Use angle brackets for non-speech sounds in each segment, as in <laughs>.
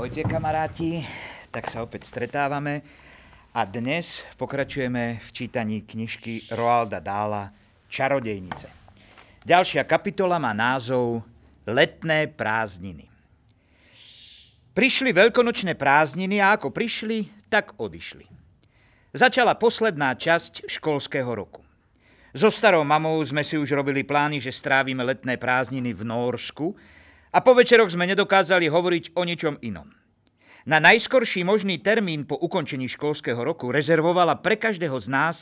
Ahojte kamaráti, tak sa opäť stretávame a dnes pokračujeme v čítaní knižky Roalda Dála Čarodejnice. Ďalšia kapitola má názov Letné prázdniny. Prišli veľkonočné prázdniny a ako prišli, tak odišli. Začala posledná časť školského roku. So starou mamou sme si už robili plány, že strávime letné prázdniny v Norsku a po večeroch sme nedokázali hovoriť o ničom inom. Na najskorší možný termín po ukončení školského roku rezervovala pre každého z nás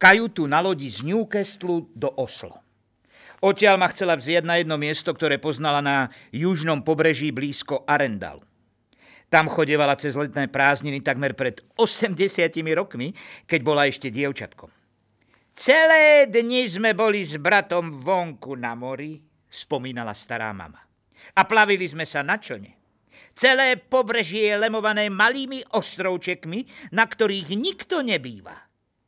kajutu na lodi z Newcastle do Oslo. Odtiaľ ma chcela vziať na jedno miesto, ktoré poznala na južnom pobreží blízko Arendalu. Tam chodevala cez letné prázdniny takmer pred 80 rokmi, keď bola ešte dievčatkom. Celé dni sme boli s bratom vonku na mori, spomínala stará mama. A plavili sme sa na člne. Celé pobrežie je lemované malými ostrovčekmi, na ktorých nikto nebýva.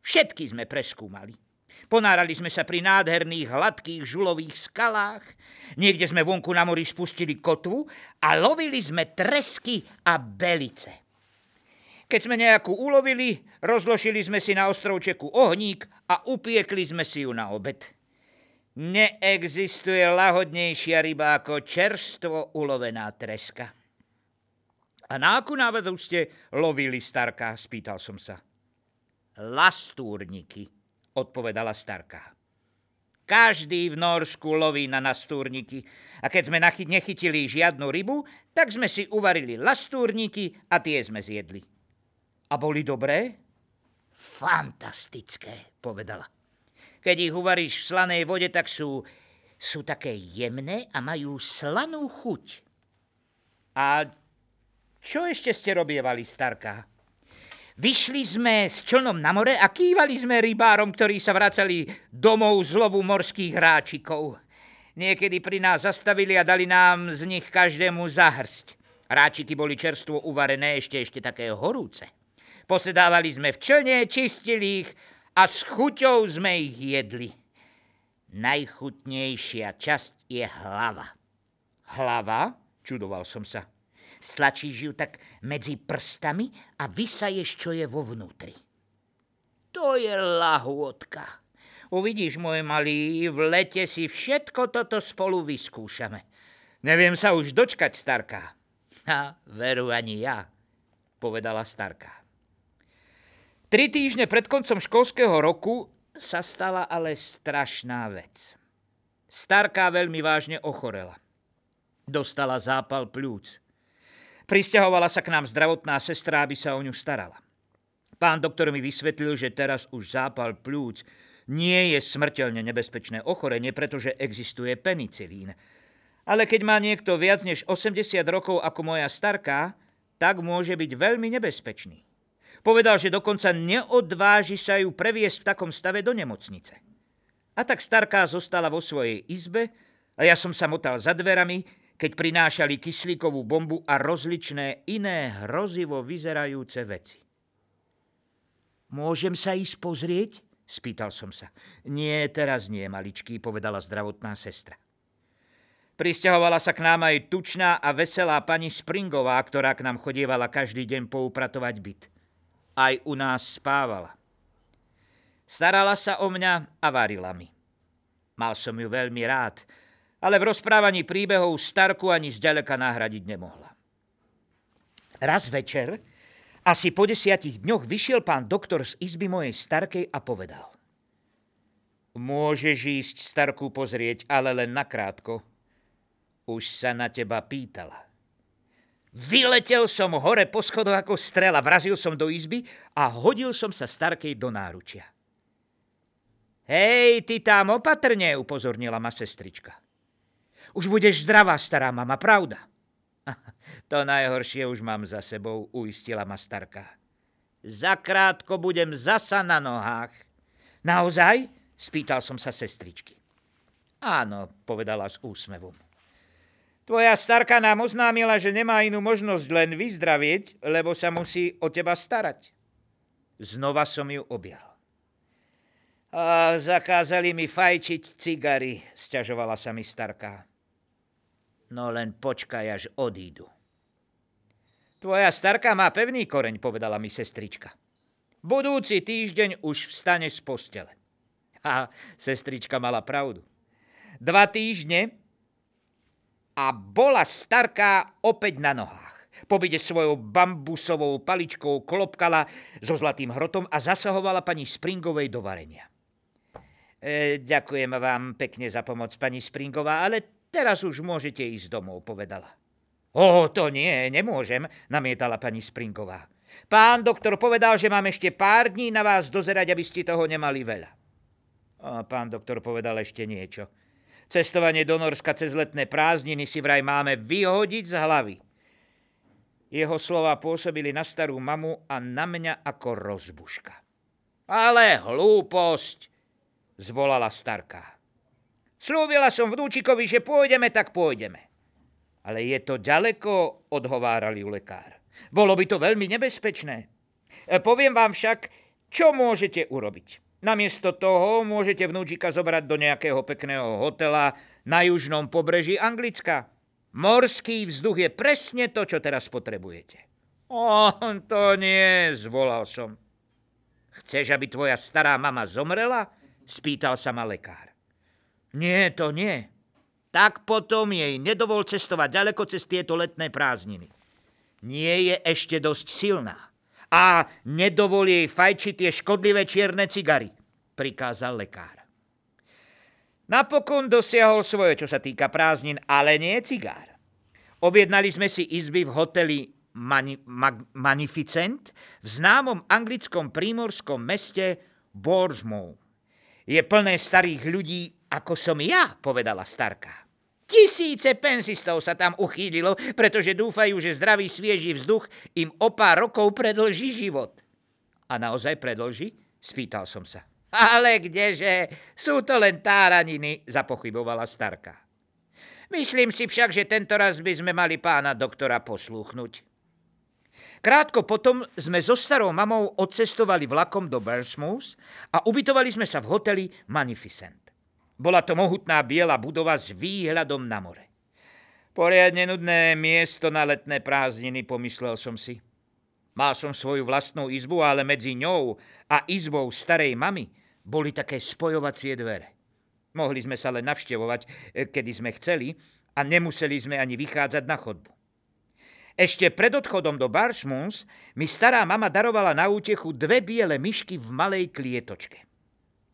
Všetky sme preskúmali. Ponárali sme sa pri nádherných, hladkých, žulových skalách. Niekde sme vonku na mori spustili kotvu a lovili sme tresky a belice. Keď sme nejakú ulovili, rozložili sme si na ostrovčeku ohník a upiekli sme si ju na obed. Neexistuje lahodnejšia ryba ako čerstvo ulovená treska. A na akú návadu ste lovili, starka? spýtal som sa. Lastúrniky, odpovedala starka. Každý v Norsku loví na nastúrniky a keď sme nechytili žiadnu rybu, tak sme si uvarili lastúrniky a tie sme zjedli. A boli dobré? Fantastické, povedala. Keď ich uvaríš v slanej vode, tak sú, sú také jemné a majú slanú chuť. A čo ešte ste robievali, starka? Vyšli sme s člnom na more a kývali sme rybárom, ktorí sa vracali domov z lovu morských hráčikov. Niekedy pri nás zastavili a dali nám z nich každému zahrsť. Ráčiky boli čerstvo uvarené, ešte ešte také horúce. Posedávali sme v člne, čistili ich a s chuťou sme ich jedli. Najchutnejšia časť je hlava. Hlava? Čudoval som sa. Stlačíš ju tak medzi prstami a vysaješ, čo je vo vnútri. To je lahôdka. Uvidíš, môj malý, v lete si všetko toto spolu vyskúšame. Neviem sa už dočkať, starka. A veru ani ja, povedala starka. Tri týždne pred koncom školského roku sa stala ale strašná vec. Starka veľmi vážne ochorela. Dostala zápal pľúc. Pristahovala sa k nám zdravotná sestra, aby sa o ňu starala. Pán doktor mi vysvetlil, že teraz už zápal plúc nie je smrteľne nebezpečné ochorenie, pretože existuje penicilín. Ale keď má niekto viac než 80 rokov ako moja starka, tak môže byť veľmi nebezpečný. Povedal, že dokonca neodváži sa ju previesť v takom stave do nemocnice. A tak starká zostala vo svojej izbe a ja som sa motal za dverami, keď prinášali kyslíkovú bombu a rozličné iné hrozivo vyzerajúce veci. Môžem sa ísť pozrieť? Spýtal som sa. Nie, teraz nie, maličký, povedala zdravotná sestra. Pristahovala sa k nám aj tučná a veselá pani Springová, ktorá k nám chodievala každý deň poupratovať byt. Aj u nás spávala. Starala sa o mňa a varila mi. Mal som ju veľmi rád, ale v rozprávaní príbehov Starku ani zďaleka nahradiť nemohla. Raz večer, asi po desiatich dňoch, vyšiel pán doktor z izby mojej starkej a povedal. Môžeš ísť Starku pozrieť, ale len nakrátko. Už sa na teba pýtala. Vyletel som hore po schodoch ako strela, vrazil som do izby a hodil som sa Starkej do náručia. Hej, ty tam opatrne, upozornila ma sestrička. Už budeš zdravá, stará mama, pravda? <laughs> To najhoršie už mám za sebou, uistila ma starka. Zakrátko budem zasa na nohách. Naozaj? Spýtal som sa sestričky. Áno, povedala s úsmevom. Tvoja starka nám oznámila, že nemá inú možnosť len vyzdravieť, lebo sa musí o teba starať. Znova som ju objal. A zakázali mi fajčiť cigary, sťažovala sa mi starka. No len počkaj, až odídu. Tvoja starka má pevný koreň, povedala mi sestrička. Budúci týždeň už vstane z postele. A sestrička mala pravdu. Dva týždne a bola starka opäť na nohách. Po byde svojou bambusovou paličkou klopkala so zlatým hrotom a zasahovala pani Springovej do varenia. E, ďakujem vám pekne za pomoc, pani Springová, ale teraz už môžete ísť domov, povedala. O, to nie, nemôžem, namietala pani Springová. Pán doktor povedal, že mám ešte pár dní na vás dozerať, aby ste toho nemali veľa. A pán doktor povedal ešte niečo. Cestovanie do Norska cez letné prázdniny si vraj máme vyhodiť z hlavy. Jeho slova pôsobili na starú mamu a na mňa ako rozbuška. Ale hlúposť, zvolala starká. Slúbila som vnúčikovi, že pôjdeme, tak pôjdeme. Ale je to ďaleko, odhováral ju lekár. Bolo by to veľmi nebezpečné. E, poviem vám však, čo môžete urobiť. Namiesto toho môžete vnúčika zobrať do nejakého pekného hotela na južnom pobreží Anglicka. Morský vzduch je presne to, čo teraz potrebujete. O, to nie, zvolal som. Chceš, aby tvoja stará mama zomrela? Spýtal sa ma lekár. Nie, to nie, tak potom jej nedovol cestovať ďaleko cez tieto letné prázdniny. Nie je ešte dosť silná. A nedovol jej fajčiť tie škodlivé čierne cigary, prikázal lekár. Napokon dosiahol svoje, čo sa týka prázdnin, ale nie cigár. Objednali sme si izby v hoteli Mani- Mag- Magnificent v známom anglickom prímorskom meste Bournemouth. Je plné starých ľudí, ako som ja, povedala starka. Tisíce penzistov sa tam uchýlilo, pretože dúfajú, že zdravý svieži vzduch im o pár rokov predlží život. A naozaj predlží? Spýtal som sa. Ale kdeže, sú to len táraniny, zapochybovala starka. Myslím si však, že tento raz by sme mali pána doktora poslúchnuť. Krátko potom sme so starou mamou odcestovali vlakom do Bersmouth a ubytovali sme sa v hoteli Magnificent. Bola to mohutná biela budova s výhľadom na more. Poriadne nudné miesto na letné prázdniny, pomyslel som si. Mal som svoju vlastnú izbu, ale medzi ňou a izbou starej mamy boli také spojovacie dvere. Mohli sme sa len navštevovať, e, kedy sme chceli a nemuseli sme ani vychádzať na chodbu. Ešte pred odchodom do Barsmunds mi stará mama darovala na útechu dve biele myšky v malej klietočke.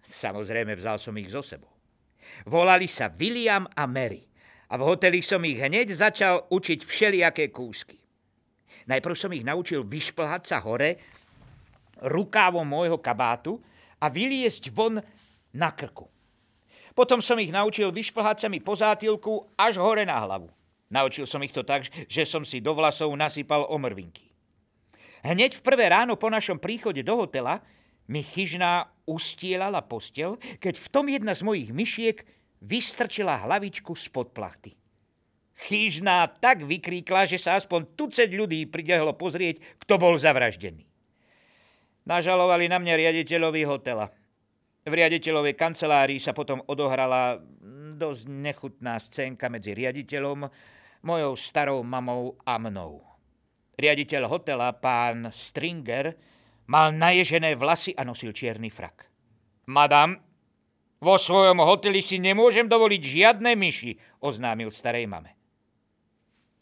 Samozrejme, vzal som ich zo sebou. Volali sa William a Mary a v hoteli som ich hneď začal učiť všelijaké kúsky. Najprv som ich naučil vyšplhať sa hore rukávom môjho kabátu a vyliesť von na krku. Potom som ich naučil vyšplhať sa mi po zátilku až hore na hlavu. Naučil som ich to tak, že som si do vlasov nasypal omrvinky. Hneď v prvé ráno po našom príchode do hotela mi chyžná ustielala postel, keď v tom jedna z mojich myšiek vystrčila hlavičku spod plachty. Chyžná tak vykríkla, že sa aspoň tucet ľudí pridehlo pozrieť, kto bol zavraždený. Nažalovali na mňa riaditeľovi hotela. V riaditeľovej kancelárii sa potom odohrala dosť nechutná scénka medzi riaditeľom, mojou starou mamou a mnou. Riaditeľ hotela, pán Stringer, Mal naježené vlasy a nosil čierny frak. Madam, vo svojom hoteli si nemôžem dovoliť žiadne myši, oznámil starej mame.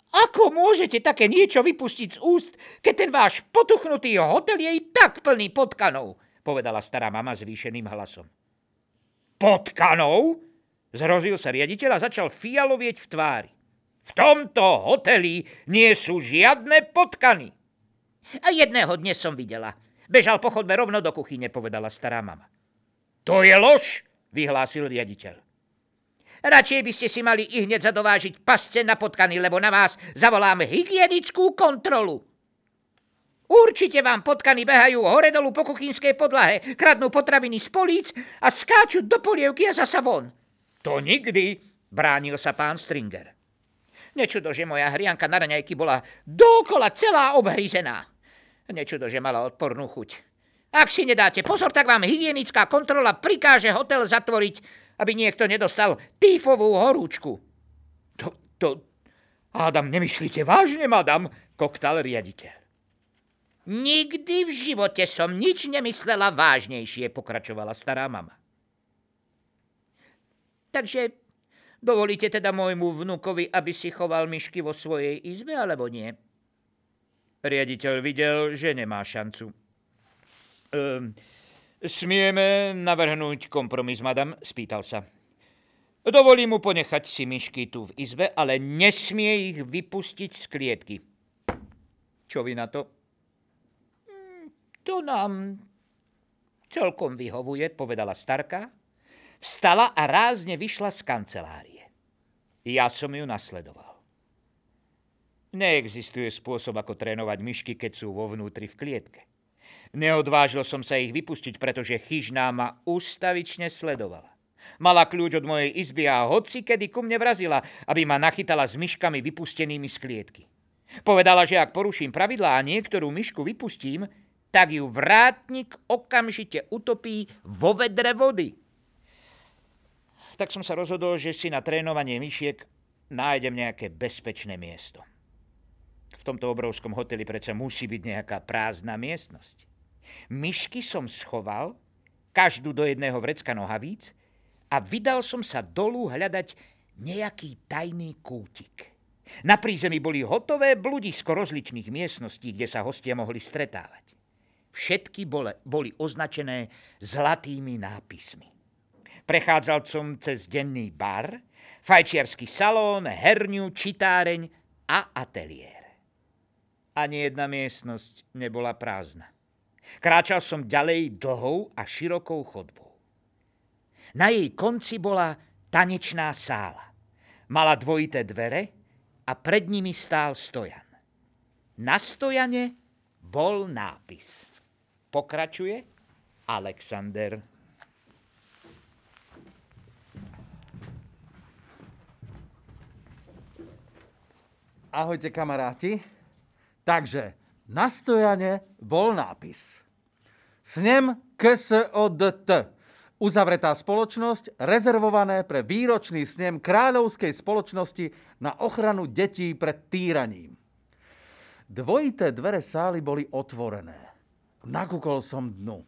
Ako môžete také niečo vypustiť z úst, keď ten váš potuchnutý hotel je i tak plný potkanov, povedala stará mama zvýšeným hlasom. Potkanov? Zrozil sa riaditeľ a začal fialovieť v tvári. V tomto hoteli nie sú žiadne potkany. A jedného dnes som videla, Bežal po chodbe rovno do kuchyne, povedala stará mama. To je lož, vyhlásil riaditeľ. Radšej by ste si mali i hneď zadovážiť pasce na potkany, lebo na vás zavolám hygienickú kontrolu. Určite vám potkany behajú hore dolu po kuchynskej podlahe, kradnú potraviny z políc a skáču do polievky a zasa von. To nikdy, bránil sa pán Stringer. Nečudo, že moja hrianka na raňajky bola dokola celá obhryzená. Nečudo, že mala odpornú chuť. Ak si nedáte pozor, tak vám hygienická kontrola prikáže hotel zatvoriť, aby niekto nedostal týfovú horúčku. To, to... Adam, nemyslíte vážne, madam? koktal riaditeľ. Nikdy v živote som nič nemyslela vážnejšie, pokračovala stará mama. Takže dovolíte teda môjmu vnukovi, aby si choval myšky vo svojej izbe, alebo nie? Riaditeľ videl, že nemá šancu. Ehm, smieme navrhnúť kompromis, madam? Spýtal sa. Dovolím mu ponechať si myšky tu v izbe, ale nesmie ich vypustiť z klietky. Čo vy na to? To nám celkom vyhovuje, povedala starka. Vstala a rázne vyšla z kancelárie. Ja som ju nasledoval. Neexistuje spôsob, ako trénovať myšky, keď sú vo vnútri v klietke. Neodvážil som sa ich vypustiť, pretože chyžná ma ustavične sledovala. Mala kľúč od mojej izby a hoci kedy ku mne vrazila, aby ma nachytala s myškami vypustenými z klietky. Povedala, že ak poruším pravidlá a niektorú myšku vypustím, tak ju vrátnik okamžite utopí vo vedre vody. Tak som sa rozhodol, že si na trénovanie myšiek nájdem nejaké bezpečné miesto. Tomto obrovskom hoteli predsa musí byť nejaká prázdna miestnosť. Myšky som schoval, každú do jedného vrecka nohavíc a vydal som sa dolu hľadať nejaký tajný kútik. Na prízemí boli hotové bludisko rozličných miestností, kde sa hostia mohli stretávať. Všetky boli, boli označené zlatými nápismi. Prechádzal som cez denný bar, fajčiarsky salón, herňu, čitáreň a ateliér. Ani jedna miestnosť nebola prázdna. Kráčal som ďalej dlhou a širokou chodbou. Na jej konci bola tanečná sála. Mala dvojité dvere a pred nimi stál stojan. Na stojane bol nápis. Pokračuje Alexander. Ahojte kamaráti. Takže na stojane bol nápis. Snem KSODT. Uzavretá spoločnosť, rezervované pre výročný snem Kráľovskej spoločnosti na ochranu detí pred týraním. Dvojité dvere sály boli otvorené nakúkol som dnu.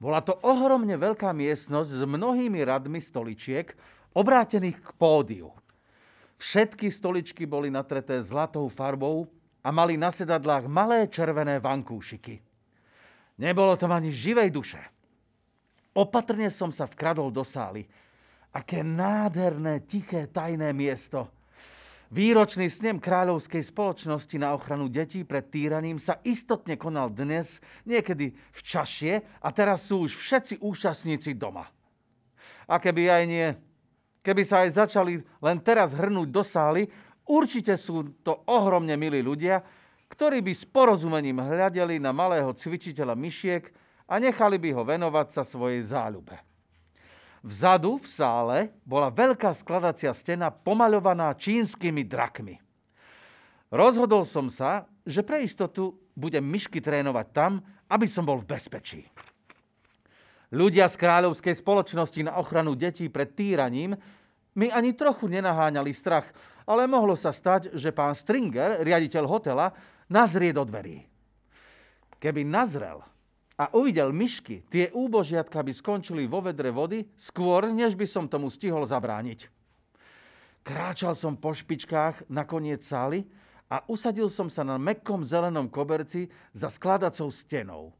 Bola to ohromne veľká miestnosť s mnohými radmi stoličiek, obrátených k pódiu. Všetky stoličky boli natreté zlatou farbou a mali na sedadlách malé červené vankúšiky. Nebolo tam ani živej duše. Opatrne som sa vkradol do sály. Aké nádherné, tiché, tajné miesto – Výročný snem Kráľovskej spoločnosti na ochranu detí pred týraním sa istotne konal dnes, niekedy v čašie a teraz sú už všetci účastníci doma. A keby aj nie, keby sa aj začali len teraz hrnúť do sály, určite sú to ohromne milí ľudia, ktorí by s porozumením hľadeli na malého cvičiteľa myšiek a nechali by ho venovať sa svojej záľube. Vzadu v sále bola veľká skladacia stena pomaľovaná čínskymi drakmi. Rozhodol som sa, že pre istotu budem myšky trénovať tam, aby som bol v bezpečí. Ľudia z kráľovskej spoločnosti na ochranu detí pred týraním mi ani trochu nenaháňali strach, ale mohlo sa stať, že pán Stringer, riaditeľ hotela, nazrie do dverí. Keby nazrel, a uvidel myšky, tie úbožiatka by skončili vo vedre vody skôr, než by som tomu stihol zabrániť. Kráčal som po špičkách na koniec sály a usadil som sa na mekkom zelenom koberci za skladacou stenou.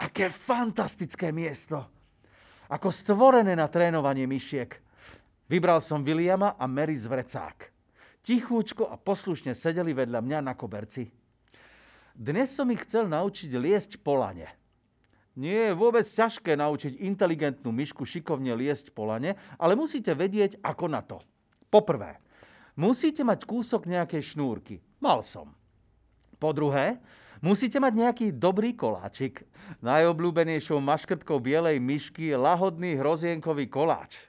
Aké fantastické miesto! Ako stvorené na trénovanie myšiek. Vybral som Williama a Mary z vrecák. Tichúčko a poslušne sedeli vedľa mňa na koberci. Dnes som ich chcel naučiť liesť polane – nie je vôbec ťažké naučiť inteligentnú myšku šikovne liesť po lane, ale musíte vedieť, ako na to. Poprvé, musíte mať kúsok nejakej šnúrky. Mal som. Po druhé, musíte mať nejaký dobrý koláčik. Najobľúbenejšou maškrtkou bielej myšky je lahodný hrozienkový koláč.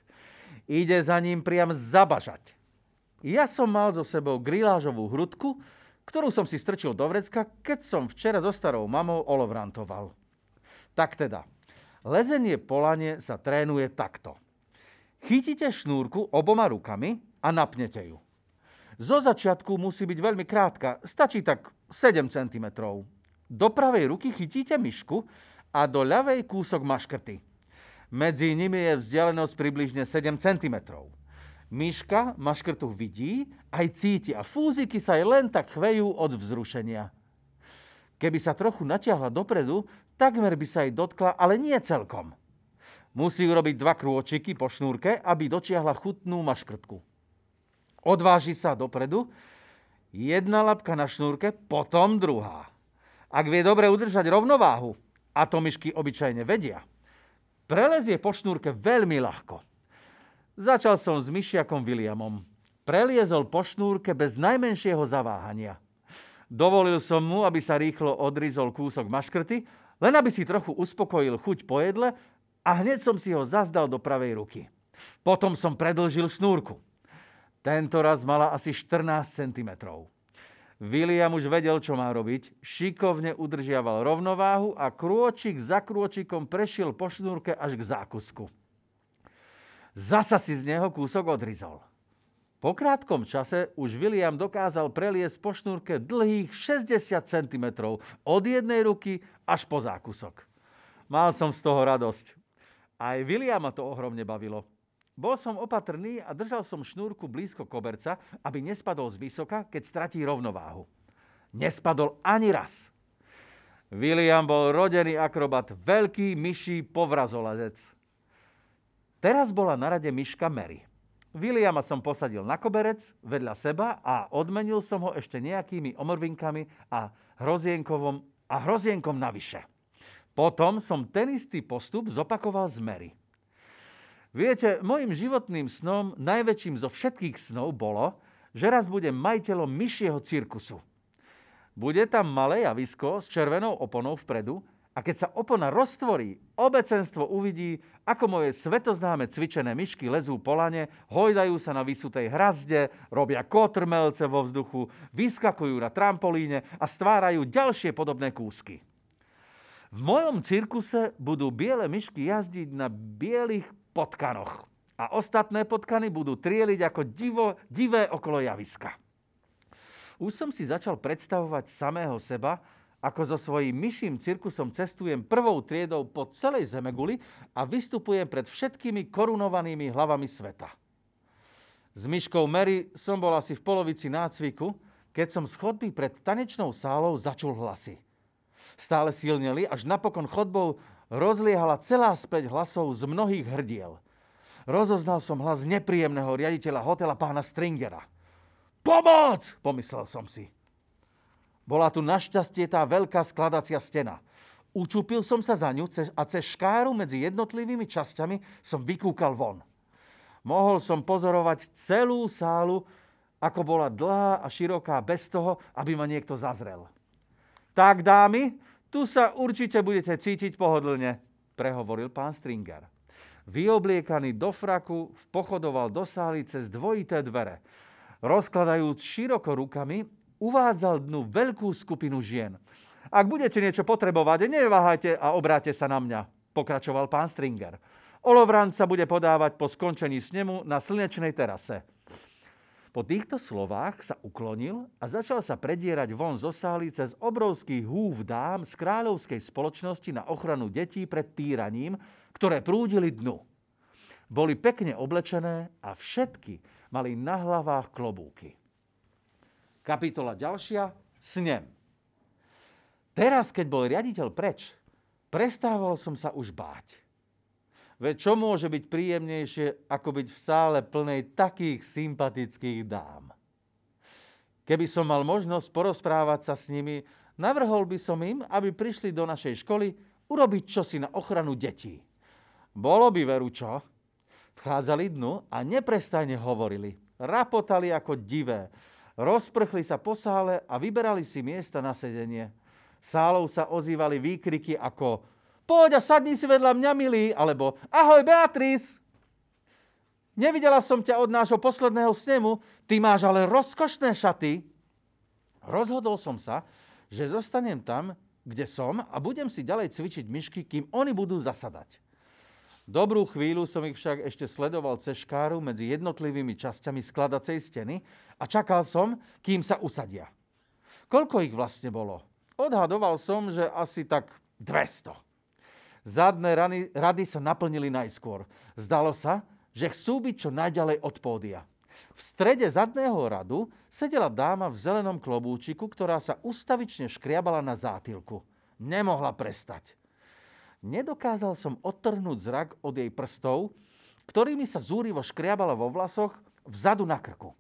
Ide za ním priam zabažať. Ja som mal so sebou grilážovú hrudku, ktorú som si strčil do vrecka, keď som včera so starou mamou olovrantoval. Tak teda, lezenie po lane sa trénuje takto. Chytíte šnúrku oboma rukami a napnete ju. Zo začiatku musí byť veľmi krátka, stačí tak 7 cm. Do pravej ruky chytíte myšku a do ľavej kúsok maškrty. Medzi nimi je vzdialenosť približne 7 cm. Myška maškrtu vidí, aj cíti a fúziky sa jej len tak chvejú od vzrušenia. Keby sa trochu natiahla dopredu, takmer by sa jej dotkla, ale nie celkom. Musí urobiť dva krôčiky po šnúrke, aby dočiahla chutnú maškrtku. Odváži sa dopredu, jedna labka na šnúrke, potom druhá. Ak vie dobre udržať rovnováhu, a to myšky obyčajne vedia, prelezie po šnúrke veľmi ľahko. Začal som s myšiakom Williamom. Preliezol po šnúrke bez najmenšieho zaváhania. Dovolil som mu, aby sa rýchlo odrizol kúsok maškrty, len aby si trochu uspokojil chuť po jedle a hneď som si ho zazdal do pravej ruky. Potom som predlžil šnúrku. Tento raz mala asi 14 cm. William už vedel, čo má robiť, šikovne udržiaval rovnováhu a krôčik za krôčikom prešiel po šnúrke až k zákusku. Zasa si z neho kúsok odrizol. Po krátkom čase už William dokázal preliesť po šnúrke dlhých 60 cm od jednej ruky až po zákusok. Mal som z toho radosť. Aj Williama to ohromne bavilo. Bol som opatrný a držal som šnúrku blízko koberca, aby nespadol z vysoka, keď stratí rovnováhu. Nespadol ani raz. William bol rodený akrobat, veľký myší povrazolazec. Teraz bola na rade myška Mary. Williama som posadil na koberec vedľa seba a odmenil som ho ešte nejakými omrvinkami a hrozienkovom a hrozienkom navyše. Potom som ten istý postup zopakoval z Mary. Viete, môjim životným snom, najväčším zo všetkých snov bolo, že raz budem majiteľom myšieho cirkusu. Bude tam malé javisko s červenou oponou vpredu a keď sa opona roztvorí, obecenstvo uvidí, ako moje svetoznáme cvičené myšky lezú po lane, hojdajú sa na vysutej hrazde, robia kotrmelce vo vzduchu, vyskakujú na trampolíne a stvárajú ďalšie podobné kúsky. V mojom cirkuse budú biele myšky jazdiť na bielých potkanoch. A ostatné potkany budú trieliť ako divo, divé okolo javiska. Už som si začal predstavovať samého seba, ako so svojím myším cirkusom cestujem prvou triedou po celej Zemeguli a vystupujem pred všetkými korunovanými hlavami sveta. S myškou Mary som bol asi v polovici nácviku, keď som z chodby pred tanečnou sálou začul hlasy. Stále silneli, až napokon chodbou rozliehala celá späť hlasov z mnohých hrdiel. Rozoznal som hlas nepríjemného riaditeľa hotela pána Stringera. Pomoc! pomyslel som si. Bola tu našťastie tá veľká skladacia stena. Učupil som sa za ňu a cez škáru medzi jednotlivými časťami som vykúkal von. Mohol som pozorovať celú sálu, ako bola dlhá a široká bez toho, aby ma niekto zazrel. Tak, dámy, tu sa určite budete cítiť pohodlne, prehovoril pán Stringer. Vyobliekaný do fraku pochodoval do sály cez dvojité dvere. Rozkladajúc široko rukami, uvádzal dnu veľkú skupinu žien. Ak budete niečo potrebovať, neváhajte a obráte sa na mňa, pokračoval pán Stringer. Olovran sa bude podávať po skončení snemu na slnečnej terase. Po týchto slovách sa uklonil a začal sa predierať von zo sály cez obrovský húv dám z kráľovskej spoločnosti na ochranu detí pred týraním, ktoré prúdili dnu. Boli pekne oblečené a všetky mali na hlavách klobúky. Kapitola ďalšia. Snem. Teraz, keď bol riaditeľ preč, prestával som sa už báť. Veď čo môže byť príjemnejšie, ako byť v sále plnej takých sympatických dám? Keby som mal možnosť porozprávať sa s nimi, navrhol by som im, aby prišli do našej školy urobiť čosi na ochranu detí. Bolo by veru čo? Vchádzali dnu a neprestajne hovorili. Rapotali ako divé. Rozprchli sa po sále a vyberali si miesta na sedenie. Sálou sa ozývali výkriky ako poď a sadni si vedľa mňa, milý, alebo ahoj, Beatrice. Nevidela som ťa od nášho posledného snemu, ty máš ale rozkošné šaty. Rozhodol som sa, že zostanem tam, kde som a budem si ďalej cvičiť myšky, kým oni budú zasadať. Dobrú chvíľu som ich však ešte sledoval cez škáru medzi jednotlivými časťami skladacej steny a čakal som, kým sa usadia. Koľko ich vlastne bolo? Odhadoval som, že asi tak 200. Zadné rany, rady sa naplnili najskôr. Zdalo sa, že chcú byť čo najďalej od pódia. V strede zadného radu sedela dáma v zelenom klobúčiku, ktorá sa ustavične škriabala na zátilku. Nemohla prestať. Nedokázal som odtrhnúť zrak od jej prstov, ktorými sa zúrivo škriabala vo vlasoch vzadu na krku.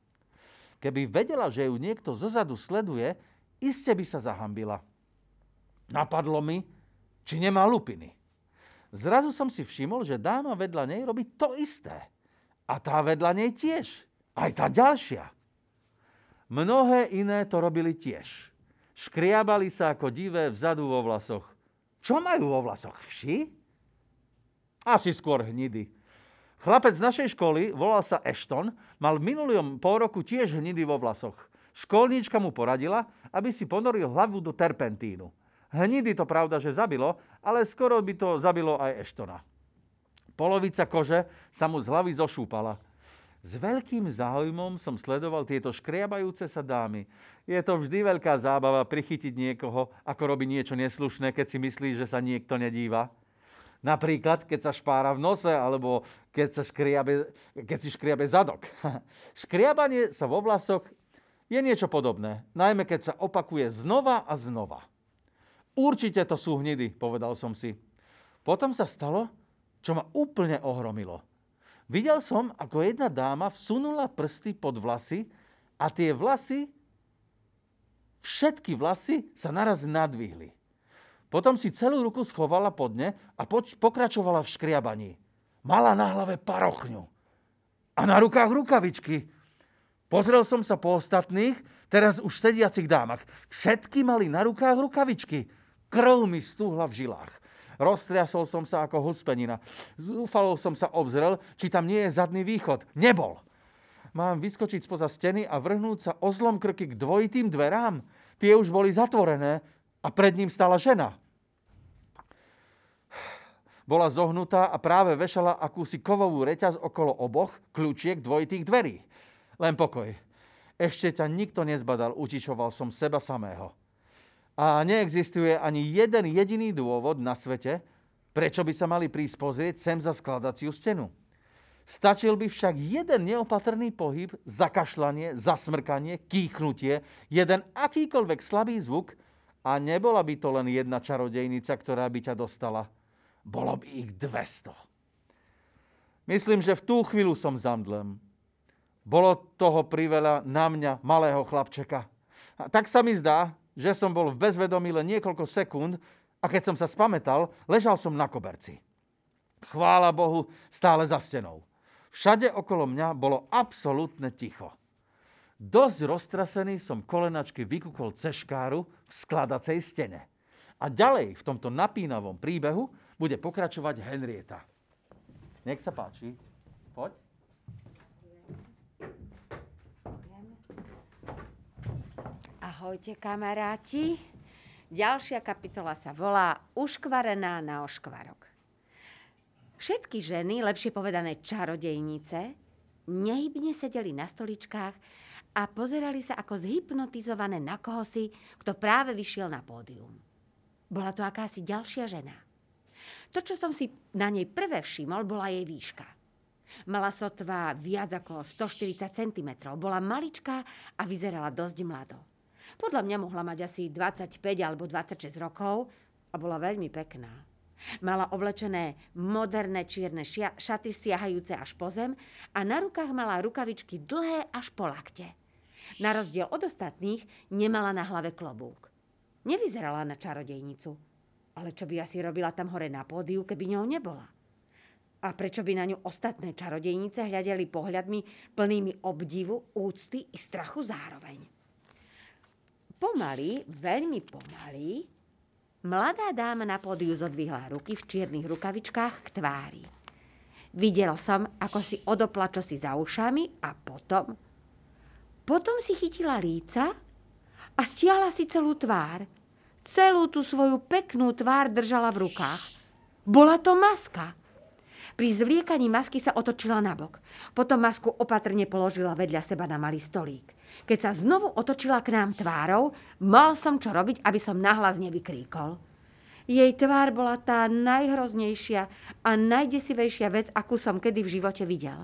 Keby vedela, že ju niekto zozadu sleduje, iste by sa zahambila. Napadlo mi, či nemá lupiny. Zrazu som si všimol, že dáma vedľa nej robí to isté. A tá vedľa nej tiež. Aj tá ďalšia. Mnohé iné to robili tiež. Škriabali sa ako divé vzadu vo vlasoch. Čo majú vo vlasoch? Vši? Asi skôr hnidy. Chlapec z našej školy, volal sa Ashton, mal v minulom pol roku tiež hnidy vo vlasoch. Školníčka mu poradila, aby si ponoril hlavu do terpentínu. Hnidy to pravda, že zabilo, ale skoro by to zabilo aj Eštona. Polovica kože sa mu z hlavy zošúpala. S veľkým záujmom som sledoval tieto škriabajúce sa dámy. Je to vždy veľká zábava prichytiť niekoho, ako robí niečo neslušné, keď si myslí, že sa niekto nedíva. Napríklad, keď sa špára v nose, alebo keď, sa škriabe, keď si škriabe zadok. <laughs> Škriabanie sa vo vlasoch je niečo podobné, najmä keď sa opakuje znova a znova. Určite to sú hnidy, povedal som si. Potom sa stalo, čo ma úplne ohromilo. Videl som, ako jedna dáma vsunula prsty pod vlasy a tie vlasy, všetky vlasy sa naraz nadvihli. Potom si celú ruku schovala pod ne a poč- pokračovala v škriabaní. Mala na hlave parochňu a na rukách rukavičky. Pozrel som sa po ostatných, teraz už sediacich dámach. Všetky mali na rukách rukavičky. Krv mi stúhla v žilách. Roztriasol som sa ako huspenina. Zúfalo som sa obzrel, či tam nie je zadný východ. Nebol. Mám vyskočiť spoza steny a vrhnúť sa o zlom krky k dvojitým dverám? Tie už boli zatvorené a pred ním stala žena. Bola zohnutá a práve vešala akúsi kovovú reťaz okolo oboch kľúčiek dvojitých dverí. Len pokoj. Ešte ťa nikto nezbadal, utičoval som seba samého. A neexistuje ani jeden jediný dôvod na svete, prečo by sa mali prísť pozrieť sem za skladaciu stenu. Stačil by však jeden neopatrný pohyb, zakašľanie, zasmrkanie, kýchnutie, jeden akýkoľvek slabý zvuk a nebola by to len jedna čarodejnica, ktorá by ťa dostala. Bolo by ich 200. Myslím, že v tú chvíľu som zamdlem. Bolo toho priveľa na mňa, malého chlapčeka. A tak sa mi zdá, že som bol v bezvedomí len niekoľko sekúnd a keď som sa spametal, ležal som na koberci. Chvála Bohu, stále za stenou. Všade okolo mňa bolo absolútne ticho. Dosť roztrasený som kolenačky vykúkol cez škáru v skladacej stene. A ďalej v tomto napínavom príbehu bude pokračovať Henrieta. Nech sa páči. Poď. Ahojte kamaráti. Ďalšia kapitola sa volá Uškvarená na oškvarok. Všetky ženy, lepšie povedané čarodejnice, nehybne sedeli na stoličkách a pozerali sa ako zhypnotizované na kohosi, kto práve vyšiel na pódium. Bola to akási ďalšia žena. To, čo som si na nej prvé všimol, bola jej výška. Mala sotva viac ako 140 cm, bola maličká a vyzerala dosť mlado. Podľa mňa mohla mať asi 25 alebo 26 rokov a bola veľmi pekná. Mala ovlečené moderné čierne šia- šaty siahajúce až po zem a na rukách mala rukavičky dlhé až po lakte. Na rozdiel od ostatných nemala na hlave klobúk. Nevyzerala na čarodejnicu. Ale čo by asi robila tam hore na pódiu, keby ňou nebola? A prečo by na ňu ostatné čarodejnice hľadeli pohľadmi plnými obdivu, úcty i strachu zároveň? Pomaly, veľmi pomaly, mladá dáma na pódiu zodvihla ruky v čiernych rukavičkách k tvári. Videl som, ako si odopla čosi za ušami a potom... Potom si chytila líca a stiahla si celú tvár. Celú tú svoju peknú tvár držala v rukách. Bola to maska. Pri zvliekaní masky sa otočila nabok. Potom masku opatrne položila vedľa seba na malý stolík. Keď sa znovu otočila k nám tvárou, mal som čo robiť, aby som nahlas nevykríkol. Jej tvár bola tá najhroznejšia a najdesivejšia vec, akú som kedy v živote videl.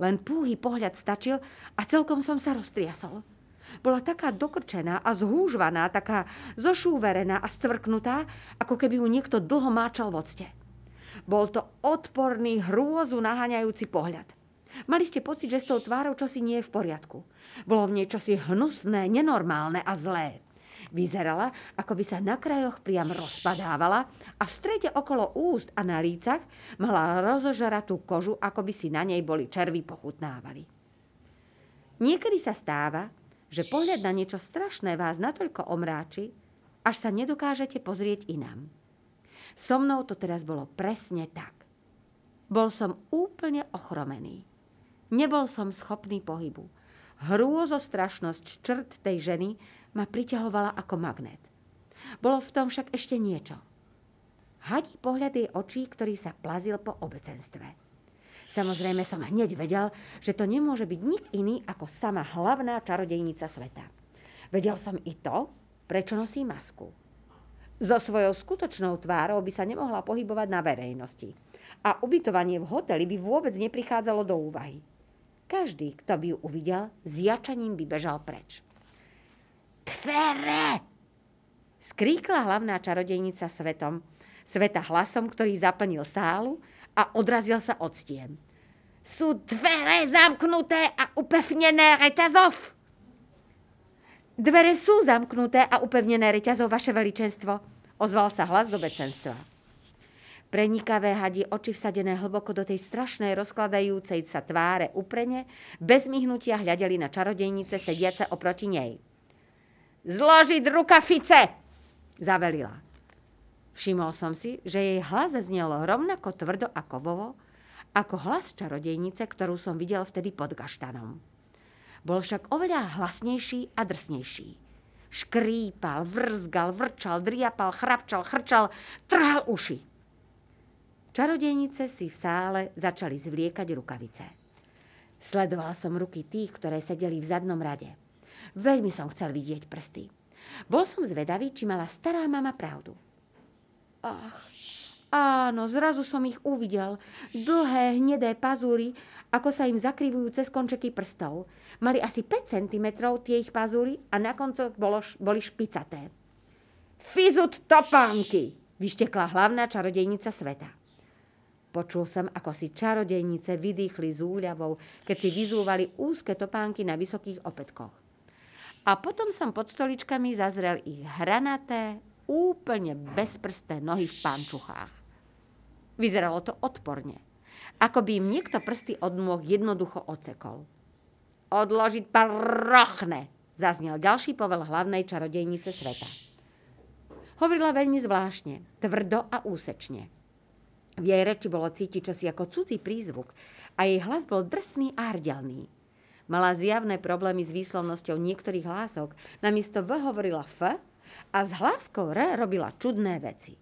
Len púhy pohľad stačil a celkom som sa roztriasol. Bola taká dokrčená a zhúžvaná, taká zošúverená a scvrknutá, ako keby ju niekto dlho máčal v octe. Bol to odporný, hrôzu naháňajúci pohľad. Mali ste pocit, že s tou tvárou čosi nie je v poriadku. Bolo v nej čosi hnusné, nenormálne a zlé. Vyzerala, ako by sa na krajoch priam rozpadávala a v strede okolo úst a na lícach mala rozožaratú kožu, ako by si na nej boli červy pochutnávali. Niekedy sa stáva, že pohľad na niečo strašné vás natoľko omráči, až sa nedokážete pozrieť inám. So mnou to teraz bolo presne tak. Bol som úplne ochromený. Nebol som schopný pohybu. Hrôzostrašnosť črt tej ženy ma priťahovala ako magnet. Bolo v tom však ešte niečo. Hadí pohľad jej očí, ktorý sa plazil po obecenstve. Samozrejme som hneď vedel, že to nemôže byť nik iný ako sama hlavná čarodejnica sveta. Vedel som i to, prečo nosí masku. So svojou skutočnou tvárou by sa nemohla pohybovať na verejnosti. A ubytovanie v hoteli by vôbec neprichádzalo do úvahy. Každý, kto by ju uvidel, s jačaním by bežal preč. Tvere! Skríkla hlavná čarodejnica svetom, sveta hlasom, ktorý zaplnil sálu a odrazil sa od stien. Sú dvere zamknuté a upevnené reťazov. Dvere sú zamknuté a upevnené reťazov, vaše veličenstvo, ozval sa hlas do becenstva. Prenikavé hadi oči vsadené hlboko do tej strašnej rozkladajúcej sa tváre uprene, bez myhnutia hľadeli na čarodejnice sediace oproti nej. Zložiť rukavice, zavelila. Všimol som si, že jej hlas znel rovnako tvrdo a kovovo, ako hlas čarodejnice, ktorú som videl vtedy pod gaštanom. Bol však oveľa hlasnejší a drsnejší. Škrípal, vrzgal, vrčal, driapal, chrapčal, chrčal, trhal uši. Čarodejnice si v sále začali zvliekať rukavice. Sledoval som ruky tých, ktoré sedeli v zadnom rade – Veľmi som chcel vidieť prsty. Bol som zvedavý, či mala stará mama pravdu. Ach, áno, zrazu som ich uvidel. Dlhé, hnedé pazúry, ako sa im zakrivujú cez končeky prstov. Mali asi 5 cm tie ich pazúry a na koncoch boli špicaté. Fizut topánky, vyštekla hlavná čarodejnica sveta. Počul som, ako si čarodejnice vydýchli z úľavou, keď si vyzúvali úzke topánky na vysokých opätkoch. A potom som pod stoličkami zazrel ich hranaté, úplne bezprsté nohy v pančuchách. Vyzeralo to odporne. Ako by im niekto prsty od nôh jednoducho ocekol. Odložiť parochne, zaznel ďalší povel hlavnej čarodejnice sveta. Hovorila veľmi zvláštne, tvrdo a úsečne. V jej reči bolo cítiť čosi ako cudzí prízvuk a jej hlas bol drsný a hrdelný. Mala zjavné problémy s výslovnosťou niektorých hlások. Namiesto V hovorila F a s hláskou R robila čudné veci.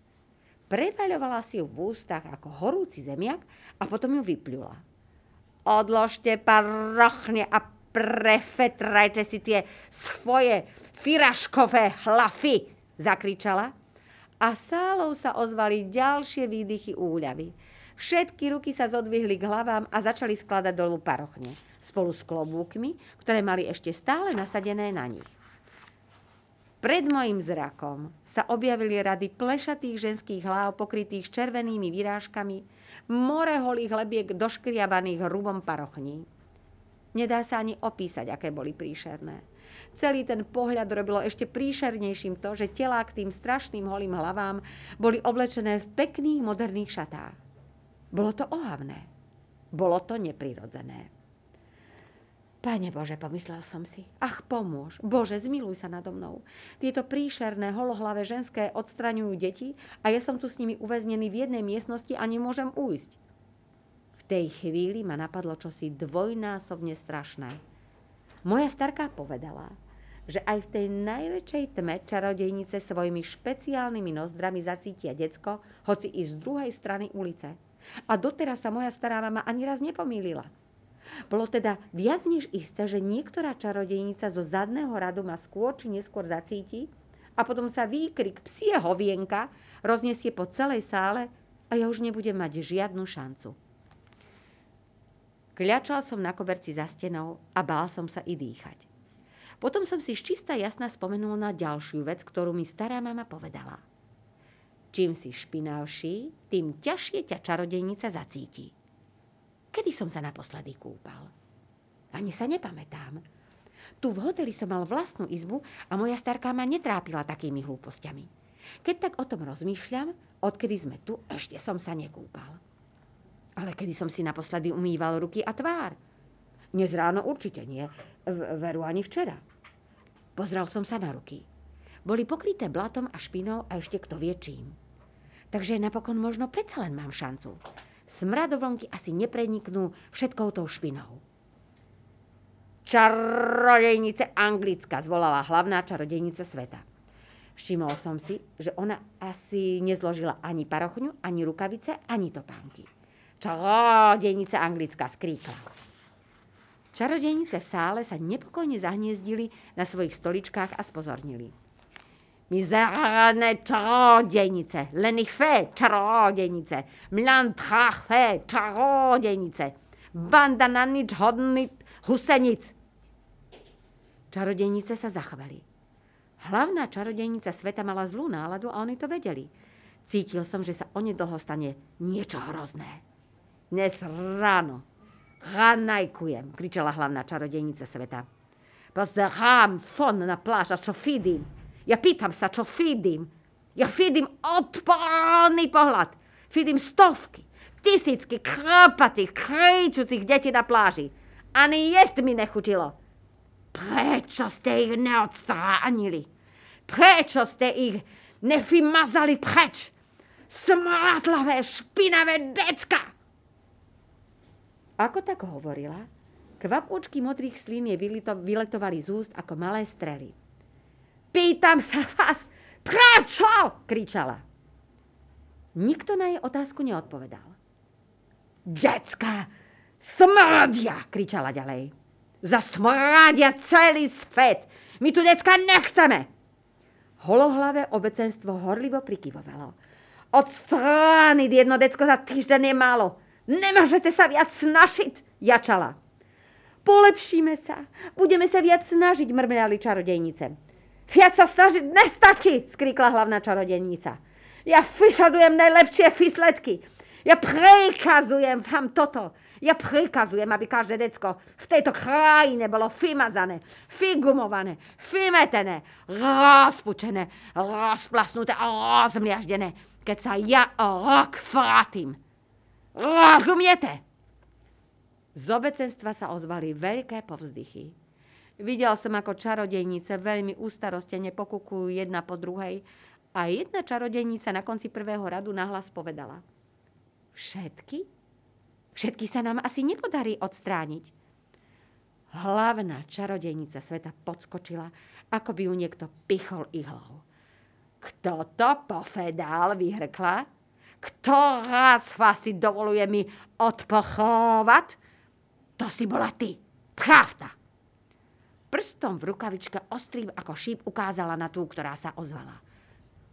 Prevaľovala si ju v ústach ako horúci zemiak a potom ju vypľula. Odložte parochne a prefetrajte si tie svoje firaškové hlafy, zakričala. A sálou sa ozvali ďalšie výdychy úľavy. Všetky ruky sa zodvihli k hlavám a začali skladať dolu parochne, spolu s klobúkmi, ktoré mali ešte stále nasadené na nich. Pred mojim zrakom sa objavili rady plešatých ženských hlav pokrytých červenými vyrážkami, more holých lebiek doškriabaných rubom parochní. Nedá sa ani opísať, aké boli príšerné. Celý ten pohľad robilo ešte príšernejším to, že telá k tým strašným holým hlavám boli oblečené v pekných moderných šatách. Bolo to ohavné. Bolo to neprirodzené. Pane Bože, pomyslel som si. Ach, pomôž. Bože, zmiluj sa nado mnou. Tieto príšerné, holohlavé ženské odstraňujú deti a ja som tu s nimi uväznený v jednej miestnosti a nemôžem ujsť. V tej chvíli ma napadlo čosi dvojnásobne strašné. Moja starka povedala, že aj v tej najväčšej tme čarodejnice svojimi špeciálnymi nozdrami zacítia decko, hoci i z druhej strany ulice – A doteraz sa moja stará mama ani raz nepomýlila. Bolo teda viac než isté, že niektorá čarodejnica zo zadného radu ma skôr či neskôr zacíti a potom sa výkrik psie hovienka rozniesie po celej sále a ja už nebudem mať žiadnu šancu. Kľačal som na koberci za stenou a bál som sa i dýchať. Potom som si čistá jasná spomenul na ďalšiu vec, ktorú mi stará mama povedala. Čím si špinavší, tým ťažšie ťa čarodejnica zacíti. Kedy som sa naposledy kúpal? Ani sa nepamätám. Tu v hoteli som mal vlastnú izbu a moja starká ma netrápila takými hlúpostiami. Keď tak o tom rozmýšľam, odkedy sme tu, ešte som sa nekúpal. Ale kedy som si naposledy umýval ruky a tvár? Dnes ráno určite nie, veru ani včera. Pozrel som sa na ruky. Boli pokryté blatom a špinou a ešte kto vie čím. Takže napokon možno predsa len mám šancu smradovlnky asi nepreniknú všetkou tou špinou. Čarodejnice Anglická, zvolala hlavná čarodejnica sveta. Všimol som si, že ona asi nezložila ani parochňu, ani rukavice, ani topánky. Čarodejnica Anglická skríkla. Čarodejnice v sále sa nepokojne zahniezdili na svojich stoličkách a spozornili. Mizerné čarodejnice, leniché čarodejnice, mlantraché čarodejnice, banda na nič hodný husenic. Čarodejnice sa zachovali. Hlavná čarodejnica sveta mala zlú náladu a oni to vedeli. Cítil som, že sa onedlho stane niečo hrozné. Dnes ráno. Ranajkujem, kričala hlavná čarodejnica sveta. Pozerám fon na pláž a čo vidím. Ja pýtam sa, čo fídim. Ja fídim odporný pohľad. Fídim stovky, tisícky krapatých, kričúcich detí na pláži. Ani jest mi nechutilo. Prečo ste ich neodstránili? Prečo ste ich nevymazali preč? Smradlavé, špinavé decka! Ako tak hovorila, kvapúčky modrých slín je vyletovali z úst ako malé strely. Pýtam sa vás, prečo? kričala. Nikto na jej otázku neodpovedal. Decka, smrdia, kričala ďalej. Zasmrádia celý svet. My tu decka nechceme. Holohlavé obecenstvo horlivo prikyvovalo. Odstrániť jedno decko za týždeň je málo. Nemôžete sa viac snažiť, jačala. Polepšíme sa. Budeme sa viac snažiť, mrmľali čarodejnice. Viac sa snažiť nestačí, skríkla hlavná čarodenica. Ja vyšadujem najlepšie výsledky. Ja prikazujem vám toto. Ja prikazujem, aby každé decko v tejto krajine bolo vymazané, figumované, vymetené, rozpučené, rozplasnuté a rozmliaždené, keď sa ja rok vrátim. Rozumiete? Z obecenstva sa ozvali veľké povzdychy. Videl som, ako čarodejnice veľmi ustarostene pokukujú jedna po druhej a jedna čarodejnica na konci prvého radu nahlas povedala. Všetky? Všetky sa nám asi nepodarí odstrániť. Hlavná čarodejnica sveta podskočila, ako by ju niekto pichol ihlou. Kto to povedal, vyhrkla? Kto raz vás si dovoluje mi odpochovať? To si bola ty. Pravda prstom v rukavičke ostrým ako šíp ukázala na tú, ktorá sa ozvala.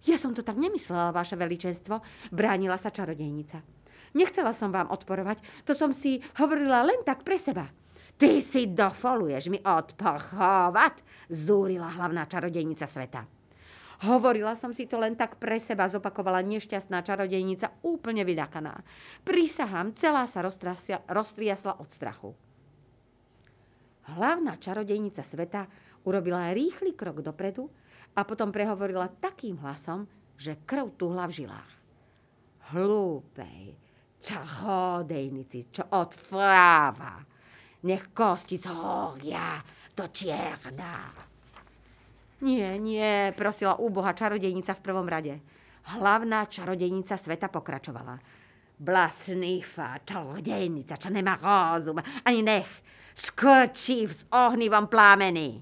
Ja som to tak nemyslela, vaše veličenstvo, bránila sa čarodejnica. Nechcela som vám odporovať, to som si hovorila len tak pre seba. Ty si dofoluješ mi odpochovať, zúrila hlavná čarodejnica sveta. Hovorila som si to len tak pre seba, zopakovala nešťastná čarodejnica úplne vyľakaná. Prisahám, celá sa roztriasla od strachu. Hlavná čarodejnica sveta urobila rýchly krok dopredu a potom prehovorila takým hlasom, že krv tuhla v žilách. Hlúpej, čarodejnici, čo odfráva, nech kosti zhoria do čierna. Nie, nie, prosila úboha čarodejnica v prvom rade. Hlavná čarodejnica sveta pokračovala. Blasnýfa, čarodejnica, čo nemá rozum, ani nech skočí v ohnivom plámeni.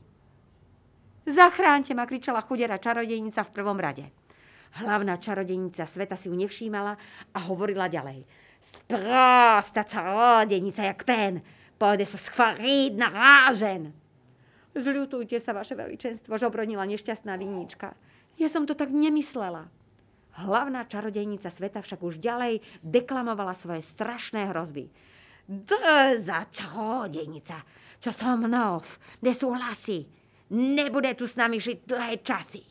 Zachránte ma, kričala chudera čarodejnica v prvom rade. Hlavná čarodejnica sveta si ju nevšímala a hovorila ďalej. Sprosta čarodejnica jak pen. Pôjde sa schváriť na rážen. Zľutujte sa, vaše veličenstvo, žobronila nešťastná viníčka. Ja som to tak nemyslela. Hlavná čarodejnica sveta však už ďalej deklamovala svoje strašné hrozby. Drza čarodejnica, čo so mnou nesúhlasí. Nebude tu s nami žiť dlhé časy.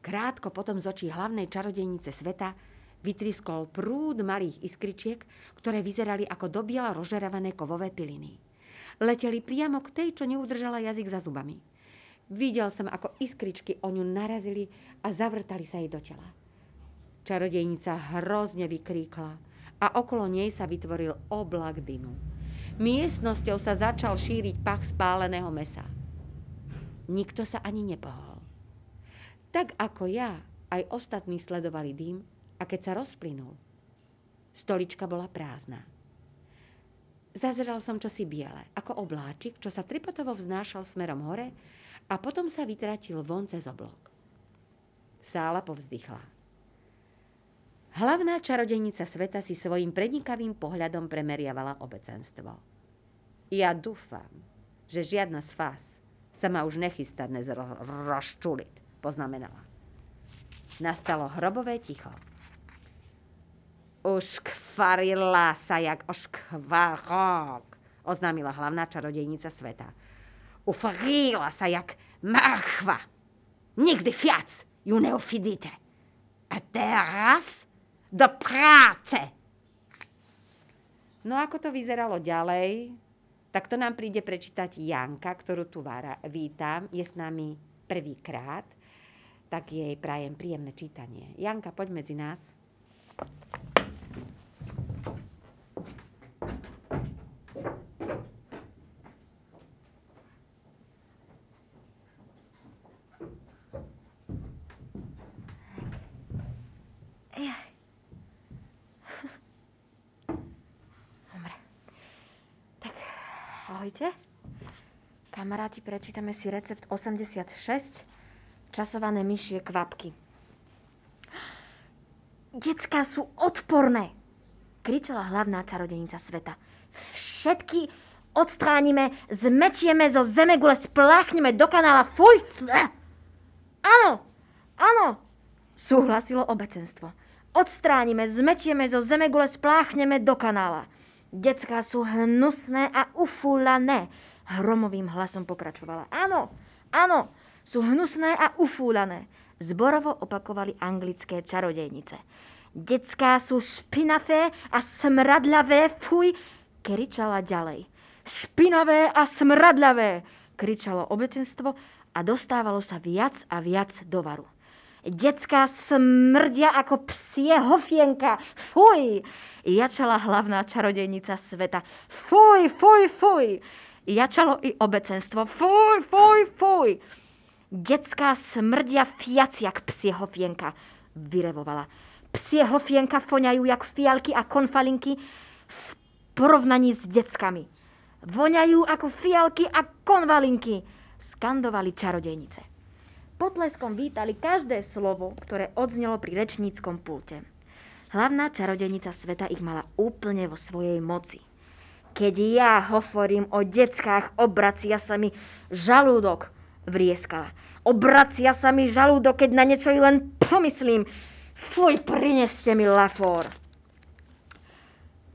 Krátko potom z očí hlavnej čarodejnice sveta vytriskol prúd malých iskričiek, ktoré vyzerali ako dobiela rozžeravané kovové piliny. Leteli priamo k tej, čo neudržala jazyk za zubami. Videl som, ako iskričky o ňu narazili a zavrtali sa jej do tela. Čarodejnica hrozne vykríkla a okolo nej sa vytvoril oblak dymu. Miestnosťou sa začal šíriť pach spáleného mesa. Nikto sa ani nepohol. Tak ako ja, aj ostatní sledovali dým a keď sa rozplynul, stolička bola prázdna. Zazeral som čosi biele, ako obláčik, čo sa tripotovo vznášal smerom hore a potom sa vytratil von cez oblok. Sála povzdychla. Hlavná čarodejnica sveta si svojim prednikavým pohľadom premeriavala obecenstvo. Ja dúfam, že žiadna z vás sa ma už nechystá dnes rozčuliť poznamenala. Nastalo hrobové ticho. Už kvarila sa jak oškvarok, oznámila hlavná čarodejnica sveta. Ufrila sa jak marchva. Nikdy viac ju neufidíte. A teraz do práce. No ako to vyzeralo ďalej, tak to nám príde prečítať Janka, ktorú tu vítam. Je s nami prvýkrát tak jej prajem príjemné čítanie. Janka, poď medzi nás. Dobre. Tak, ahojte. Kamaráti, prečítame si recept 86 časované myšie kvapky. Decká sú odporné, kričala hlavná čarodenica sveta. Všetky odstránime, zmetieme zo zemegule, spláchneme do kanála, fuj! Áno, áno, súhlasilo obecenstvo. Odstránime, zmetieme zo zemegule, spláchneme do kanála. Decká sú hnusné a ufúlané, hromovým hlasom pokračovala. Áno, áno, sú hnusné a ufúlané. Zborovo opakovali anglické čarodejnice. Decká sú špinavé a smradľavé, fuj, kričala ďalej. Špinavé a smradľavé, kričalo obecenstvo a dostávalo sa viac a viac do varu. Decká smrdia ako psie hofienka. Fuj! Jačala hlavná čarodejnica sveta. Fuj, fuj, fuj! Jačalo i obecenstvo. Fuj, fuj, fuj! Detská smrdia fiaci jak psie hofienka, vyrevovala. Psie hofienka foňajú jak fialky a konfalinky v porovnaní s deckami. Voňajú ako fialky a konvalinky, skandovali čarodejnice. Potleskom vítali každé slovo, ktoré odznelo pri rečníckom pulte. Hlavná čarodejnica sveta ich mala úplne vo svojej moci. Keď ja hovorím o deckách, obracia sa mi žalúdok, vrieskala. Obracia sa mi žalúdok, keď na niečo len pomyslím. Fuj, prineste mi lafor.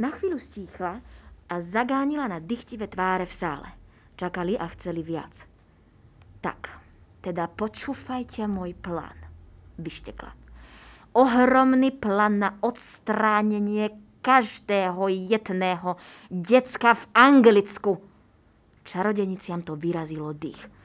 Na chvíľu stíchla a zagánila na dychtivé tváre v sále. Čakali a chceli viac. Tak, teda počúfajte môj plán, vyštekla. Ohromný plán na odstránenie každého jedného decka v Anglicku. Čarodeniciam to vyrazilo dých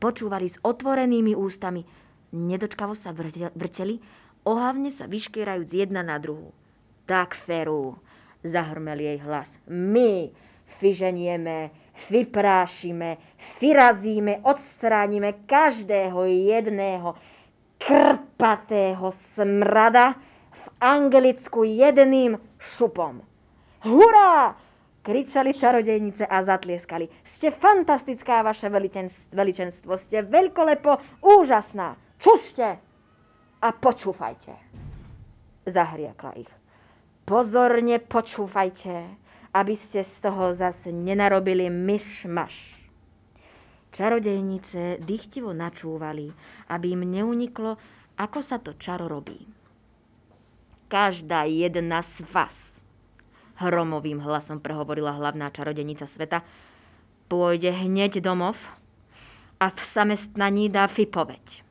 Počúvali s otvorenými ústami. Nedočkavo sa vrteli, ohavne sa vyškierajúc jedna na druhú. Tak, Feru, zahrmel jej hlas. My vyženieme, vyprášime, vyrazíme, odstránime každého jedného krpatého smrada v Anglicku jedným šupom. Hurá! Kričali čarodejnice a zatlieskali. Ste fantastická, vaše veličenstvo. Ste veľkolepo úžasná. Čušte a počúfajte. Zahriakla ich. pozorne počúvajte, aby ste z toho zase nenarobili myš-maš. Čarodejnice dychtivo načúvali, aby im neuniklo, ako sa to čaro robí. Každá jedna z vás, hromovým hlasom prehovorila hlavná čarodenica sveta, pôjde hneď domov a v zamestnaní dá fipoveď.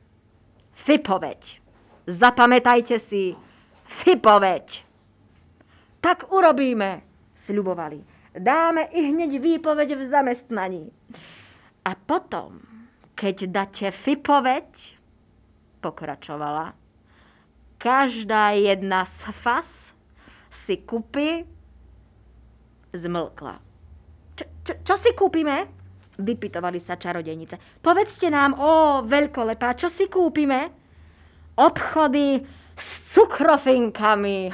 Fipoveď. Zapamätajte si, fipoveď. Tak urobíme, sľubovali. Dáme i hneď výpoveď v zamestnaní. A potom, keď dáte fipoveď, pokračovala, každá jedna z fas si kúpi zmlkla. Čo, čo, čo si kúpime? Vypytovali sa čarodejnice. Povedzte nám, o veľkolepá, čo si kúpime? Obchody s cukrofinkami. <laughs>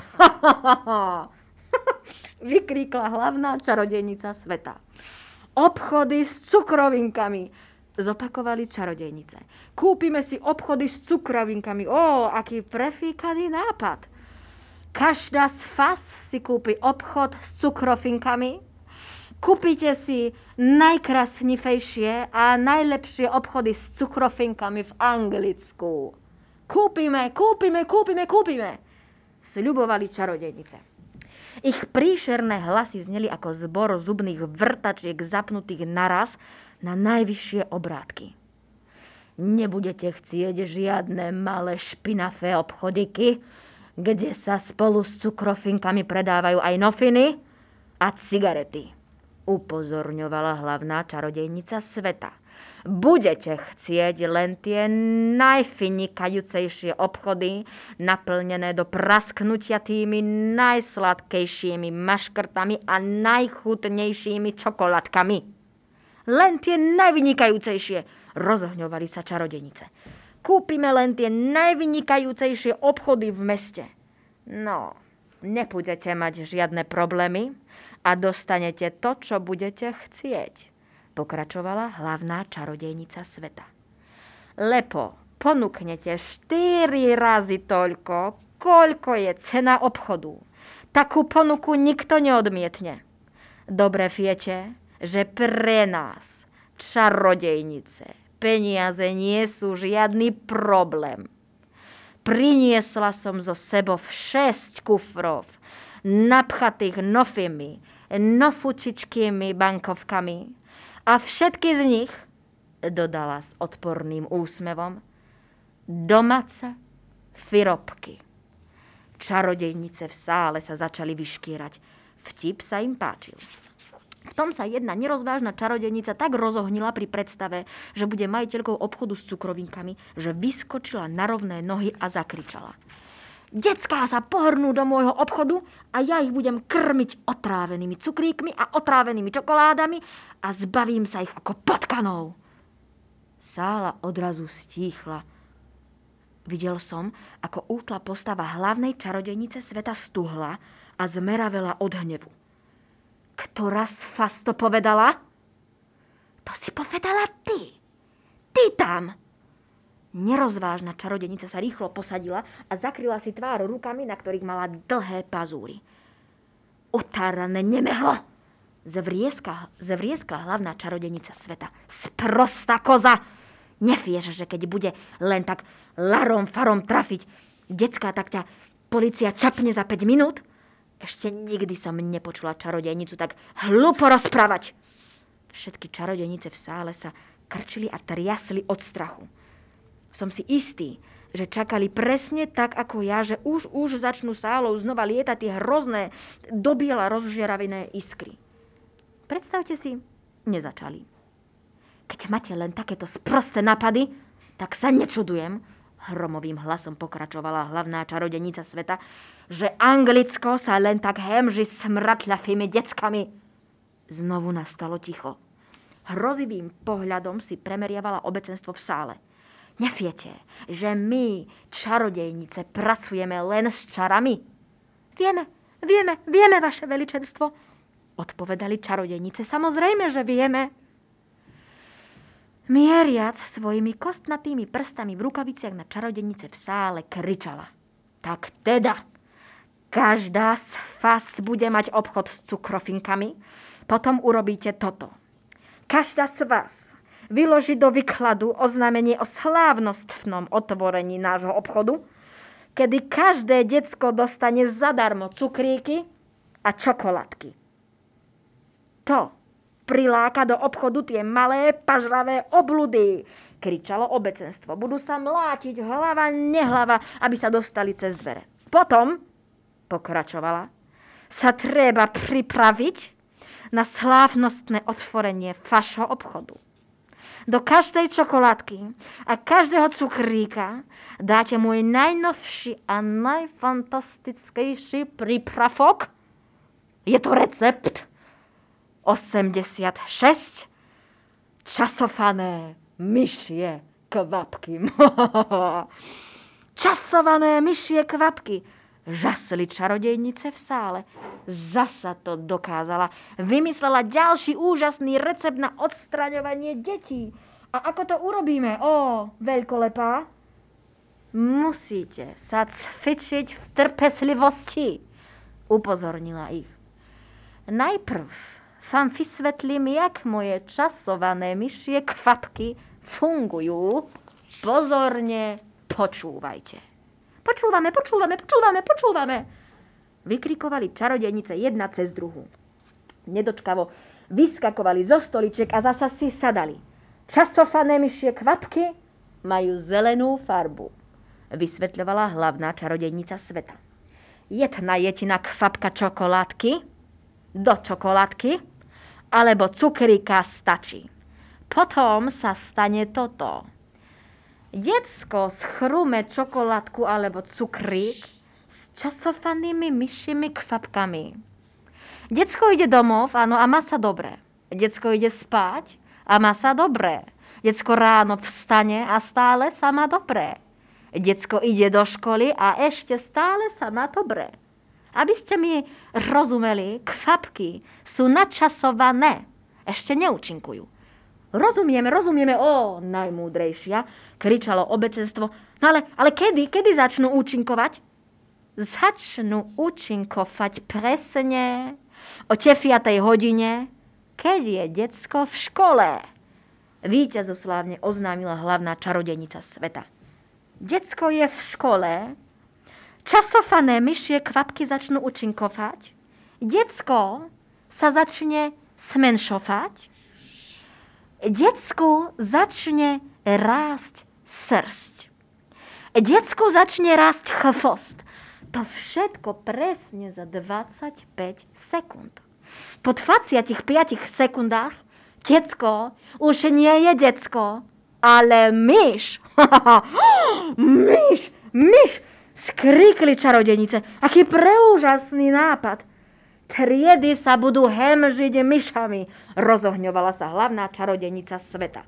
Vykríkla hlavná čarodejnica sveta. Obchody s cukrovinkami. Zopakovali čarodejnice. Kúpime si obchody s cukrovinkami. Ó, aký prefíkaný nápad. Každá z fas si kúpi obchod s cukrofinkami. Kúpite si najkrasnifejšie a najlepšie obchody s cukrofinkami v Anglicku. Kúpime, kúpime, kúpime, kúpime. Sľubovali čarodejnice. Ich príšerné hlasy zneli ako zbor zubných vrtačiek zapnutých naraz na najvyššie obrátky. Nebudete chcieť žiadne malé špinafé obchodiky, kde sa spolu s cukrofinkami predávajú aj nofiny a cigarety. Upozorňovala hlavná čarodejnica sveta – budete chcieť len tie najfinikajúcejšie obchody, naplnené do prasknutia tými najsladkejšími maškrtami a najchutnejšími čokoládkami. Len tie najvynikajúcejšie, rozohňovali sa čarodenice. Kúpime len tie najvynikajúcejšie obchody v meste. No, nebudete mať žiadne problémy a dostanete to, čo budete chcieť pokračovala hlavná čarodejnica sveta. Lepo, ponúknete 4 razy toľko, koľko je cena obchodu. Takú ponuku nikto neodmietne. Dobre viete, že pre nás, čarodejnice, peniaze nie sú žiadny problém. Priniesla som zo sebou 6 kufrov, napchatých nofimi, nofučičkými bankovkami, a všetky z nich, dodala s odporným úsmevom, domáce firobky. Čarodejnice v sále sa začali vyškierať. Vtip sa im páčil. V tom sa jedna nerozvážna čarodejnica tak rozohnila pri predstave, že bude majiteľkou obchodu s cukrovinkami, že vyskočila na rovné nohy a zakričala. Decká sa pohrnú do môjho obchodu a ja ich budem krmiť otrávenými cukríkmi a otrávenými čokoládami a zbavím sa ich ako potkanov. Sála odrazu stíchla. Videl som, ako útla postava hlavnej čarodejnice sveta stuhla a zmeravela od hnevu. Ktorá z fas to povedala? To si povedala ty. Ty tam. Nerozvážna čarodenica sa rýchlo posadila a zakryla si tvár rukami, na ktorých mala dlhé pazúry. Utárané nemehlo! Zvrieska, zvrieskla hlavná čarodenica sveta. Sprosta koza! Nevieš, že keď bude len tak larom farom trafiť decka, tak ťa policia čapne za 5 minút? Ešte nikdy som nepočula čarodejnicu tak hlupo rozprávať. Všetky čarodejnice v sále sa krčili a triasli od strachu som si istý, že čakali presne tak ako ja, že už, už začnú sálou znova lietať tie hrozné, dobiela rozžiaravené iskry. Predstavte si, nezačali. Keď máte len takéto sprosté napady, tak sa nečudujem, hromovým hlasom pokračovala hlavná čarodenica sveta, že Anglicko sa len tak hemži smratľafými deckami. Znovu nastalo ticho. Hrozivým pohľadom si premeriavala obecenstvo v sále. Neviete, že my, čarodejnice, pracujeme len s čarami? Vieme, vieme, vieme, vaše veličenstvo. Odpovedali čarodejnice. Samozrejme, že vieme. Mieriac svojimi kostnatými prstami v rukaviciach na čarodejnice v sále kričala. Tak teda, Každá z vás bude mať obchod s cukrofinkami, potom urobíte toto. Každá z vás vyloží do vykladu oznámenie o slávnostnom otvorení nášho obchodu, kedy každé decko dostane zadarmo cukríky a čokoládky. To priláka do obchodu tie malé pažravé obludy, kričalo obecenstvo. Budú sa mlátiť hlava, nehlava, aby sa dostali cez dvere. Potom, pokračovala, sa treba pripraviť na slávnostné otvorenie fašho obchodu. Do každej čokoládky a každého cukríka dáte môj najnovší a najfantastickejší prípravok. Je to recept 86 <laughs> časované myšie kvapky. Časované myšie kvapky. Žasli čarodejnice v sále. Zasa to dokázala. Vymyslela ďalší úžasný recept na odstraňovanie detí. A ako to urobíme? Ó, veľkolepá. Musíte sa cvičiť v trpeslivosti, upozornila ich. Najprv vám vysvetlím, jak moje časované myšie kvapky fungujú. Pozorne počúvajte. Počúvame, počúvame, počúvame, počúvame. Vykrikovali čarodejnice jedna cez druhú. Nedočkavo vyskakovali zo stoliček a zasa si sadali. Časované myšie kvapky majú zelenú farbu, vysvetľovala hlavná čarodejnica sveta. Jedna jetina kvapka čokoládky do čokoládky alebo cukríka stačí. Potom sa stane toto. Decko schrume čokoládku alebo cukrík s časovanými myšimi kvapkami. Decko ide domov, áno, a má sa dobre. Decko ide spať a má sa dobre. Decko ráno vstane a stále sa má dobre. Decko ide do školy a ešte stále sa má dobre. Aby ste mi rozumeli, kvapky sú načasované. Ešte neúčinkujú. Rozumieme, rozumieme, o, najmúdrejšia, kričalo obecenstvo. No ale, ale kedy, kedy začnú účinkovať? Začnú účinkovať presne o 5. hodine, keď je decko v škole. Víťazoslávne oznámila hlavná čarodejnica sveta. Decko je v škole, časované myšie kvapky začnú účinkovať, decko sa začne smenšovať, Decku začne rásť srst. Decku začne rásť chvost. To všetko presne za 25 sekúnd. Po 25 sekundách decko už nie je decko, ale myš. <laughs> myš, myš, skrikli čarodenice. Aký preúžasný nápad. Triedy sa budú hemžiť myšami, rozohňovala sa hlavná čarodenica sveta.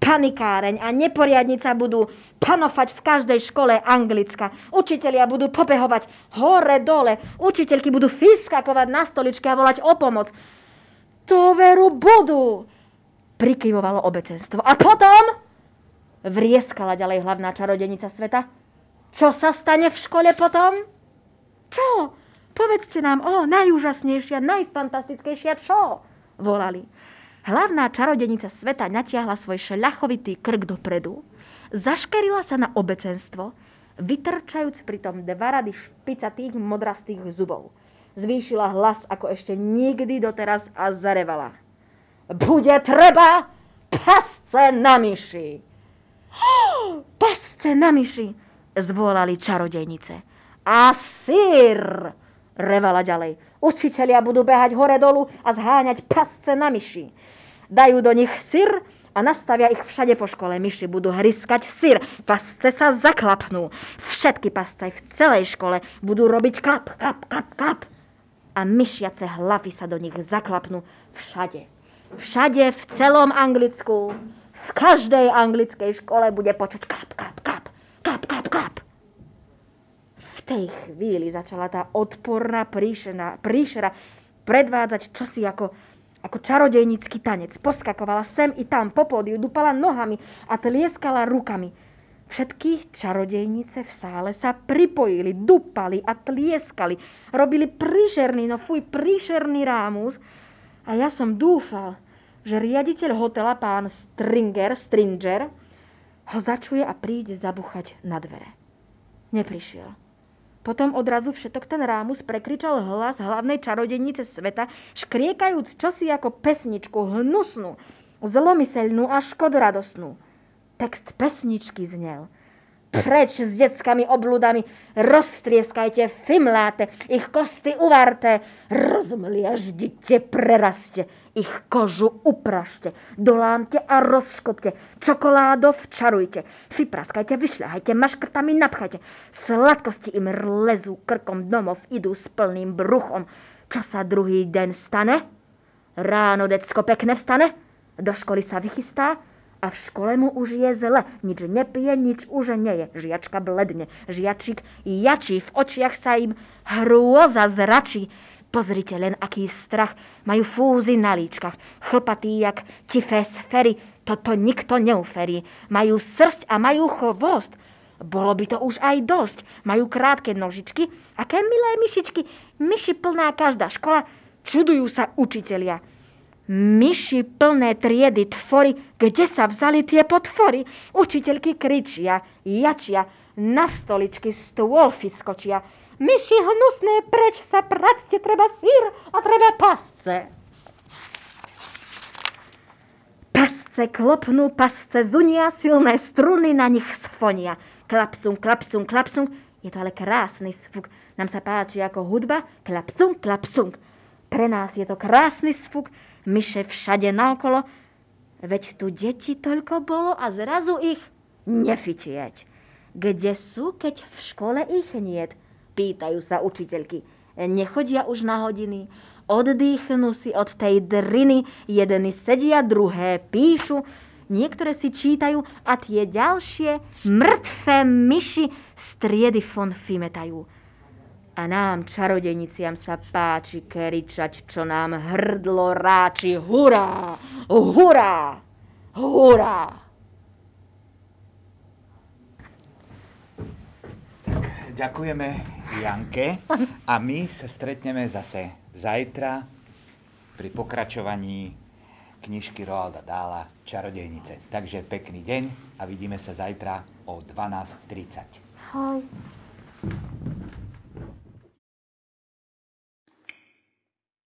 Panikáreň a neporiadnica budú panofať v každej škole Anglicka. Učitelia budú pobehovať hore-dole. Učiteľky budú fiskakovať na stoličke a volať o pomoc. To veru budú, prikyvovalo obecenstvo. A potom vrieskala ďalej hlavná čarodenica sveta. Čo sa stane v škole potom? Čo? Povedzte nám, o, najúžasnejšia, najfantastickejšia čo? Volali. Hlavná čarodenica sveta natiahla svoj šľachovitý krk dopredu, zaškerila sa na obecenstvo, vytrčajúc pritom dva rady špicatých modrastých zubov. Zvýšila hlas ako ešte nikdy doteraz a zarevala. Bude treba pasce na myši. <gasps> Pasce na myši, zvolali čarodejnice. A sír, revala ďalej. Učitelia budú behať hore-dolu a zháňať pasce na myši. Dajú do nich syr a nastavia ich všade po škole. Myši budú hryskať syr. Pasce sa zaklapnú. Všetky pasce v celej škole budú robiť klap, klap, klap, klap. A myšiace hlavy sa do nich zaklapnú všade. Všade v celom Anglicku. V každej anglickej škole bude počuť klap, klap, klap, klap, klap, klap tej chvíli začala tá odporná príšera, príšera predvádzať čosi ako, ako čarodejnícky tanec. Poskakovala sem i tam po pódiu, dupala nohami a tlieskala rukami. Všetky čarodejnice v sále sa pripojili, dupali a tlieskali. Robili príšerný, no fuj, príšerný rámus. A ja som dúfal, že riaditeľ hotela, pán Stringer, Stringer, ho začuje a príde zabuchať na dvere. Neprišiel. Potom odrazu všetok ten rámus prekričal hlas hlavnej čarodejnice sveta, škriekajúc čosi ako pesničku, hnusnú, zlomyselnú a škodoradosnú. Text pesničky znel. Preč s detskými obludami, roztrieskajte, fimláte, ich kosty uvarté, rozmliaždite, preraste, ich kožu uprašte, dolámte a rozškopte, čokoládov čarujte, vypraskajte, vyšľahajte, maškrtami napchajte, sladkosti im lezú krkom domov, idú s plným bruchom. Čo sa druhý deň stane? Ráno decko pekne vstane? Do školy sa vychystá a v škole mu už je zle. Nič nepije, nič už nie je. Žiačka bledne. Žiačik jačí, v očiach sa im hrôza zračí. Pozrite len, aký strach. Majú fúzy na líčkach. Chlpatý jak tifés fery. Toto nikto neuferí. Majú srst a majú chvost. Bolo by to už aj dosť. Majú krátke nožičky. Aké milé myšičky. Myši plná každá škola. Čudujú sa učitelia myši plné triedy tvory, kde sa vzali tie potvory. Učiteľky kričia, jačia, na stoličky stôl fiskočia. Myši hnusné, preč sa practe, treba sír a treba pasce. Pasce klopnú, pasce zunia, silné struny na nich sfonia. Klapsung, klapsung, klapsung, je to ale krásny zvuk. Nám sa páči ako hudba, klapsung, klapsung. Pre nás je to krásny zvuk, myše všade naokolo, veď tu deti toľko bolo a zrazu ich nefitieť. Kde sú, keď v škole ich niet? Pýtajú sa učiteľky. Nechodia už na hodiny, oddychnú si od tej driny, jedni sedia, druhé píšu, niektoré si čítajú a tie ďalšie mŕtve myši striedy von fimetajú. A nám, čarodejniciam, sa páči keričať, čo nám hrdlo ráči. Hurá! Hurá! Hurá! Tak ďakujeme Janke a my sa stretneme zase zajtra pri pokračovaní knižky Roalda Dála Čarodejnice. Takže pekný deň a vidíme sa zajtra o 12.30. Hoj.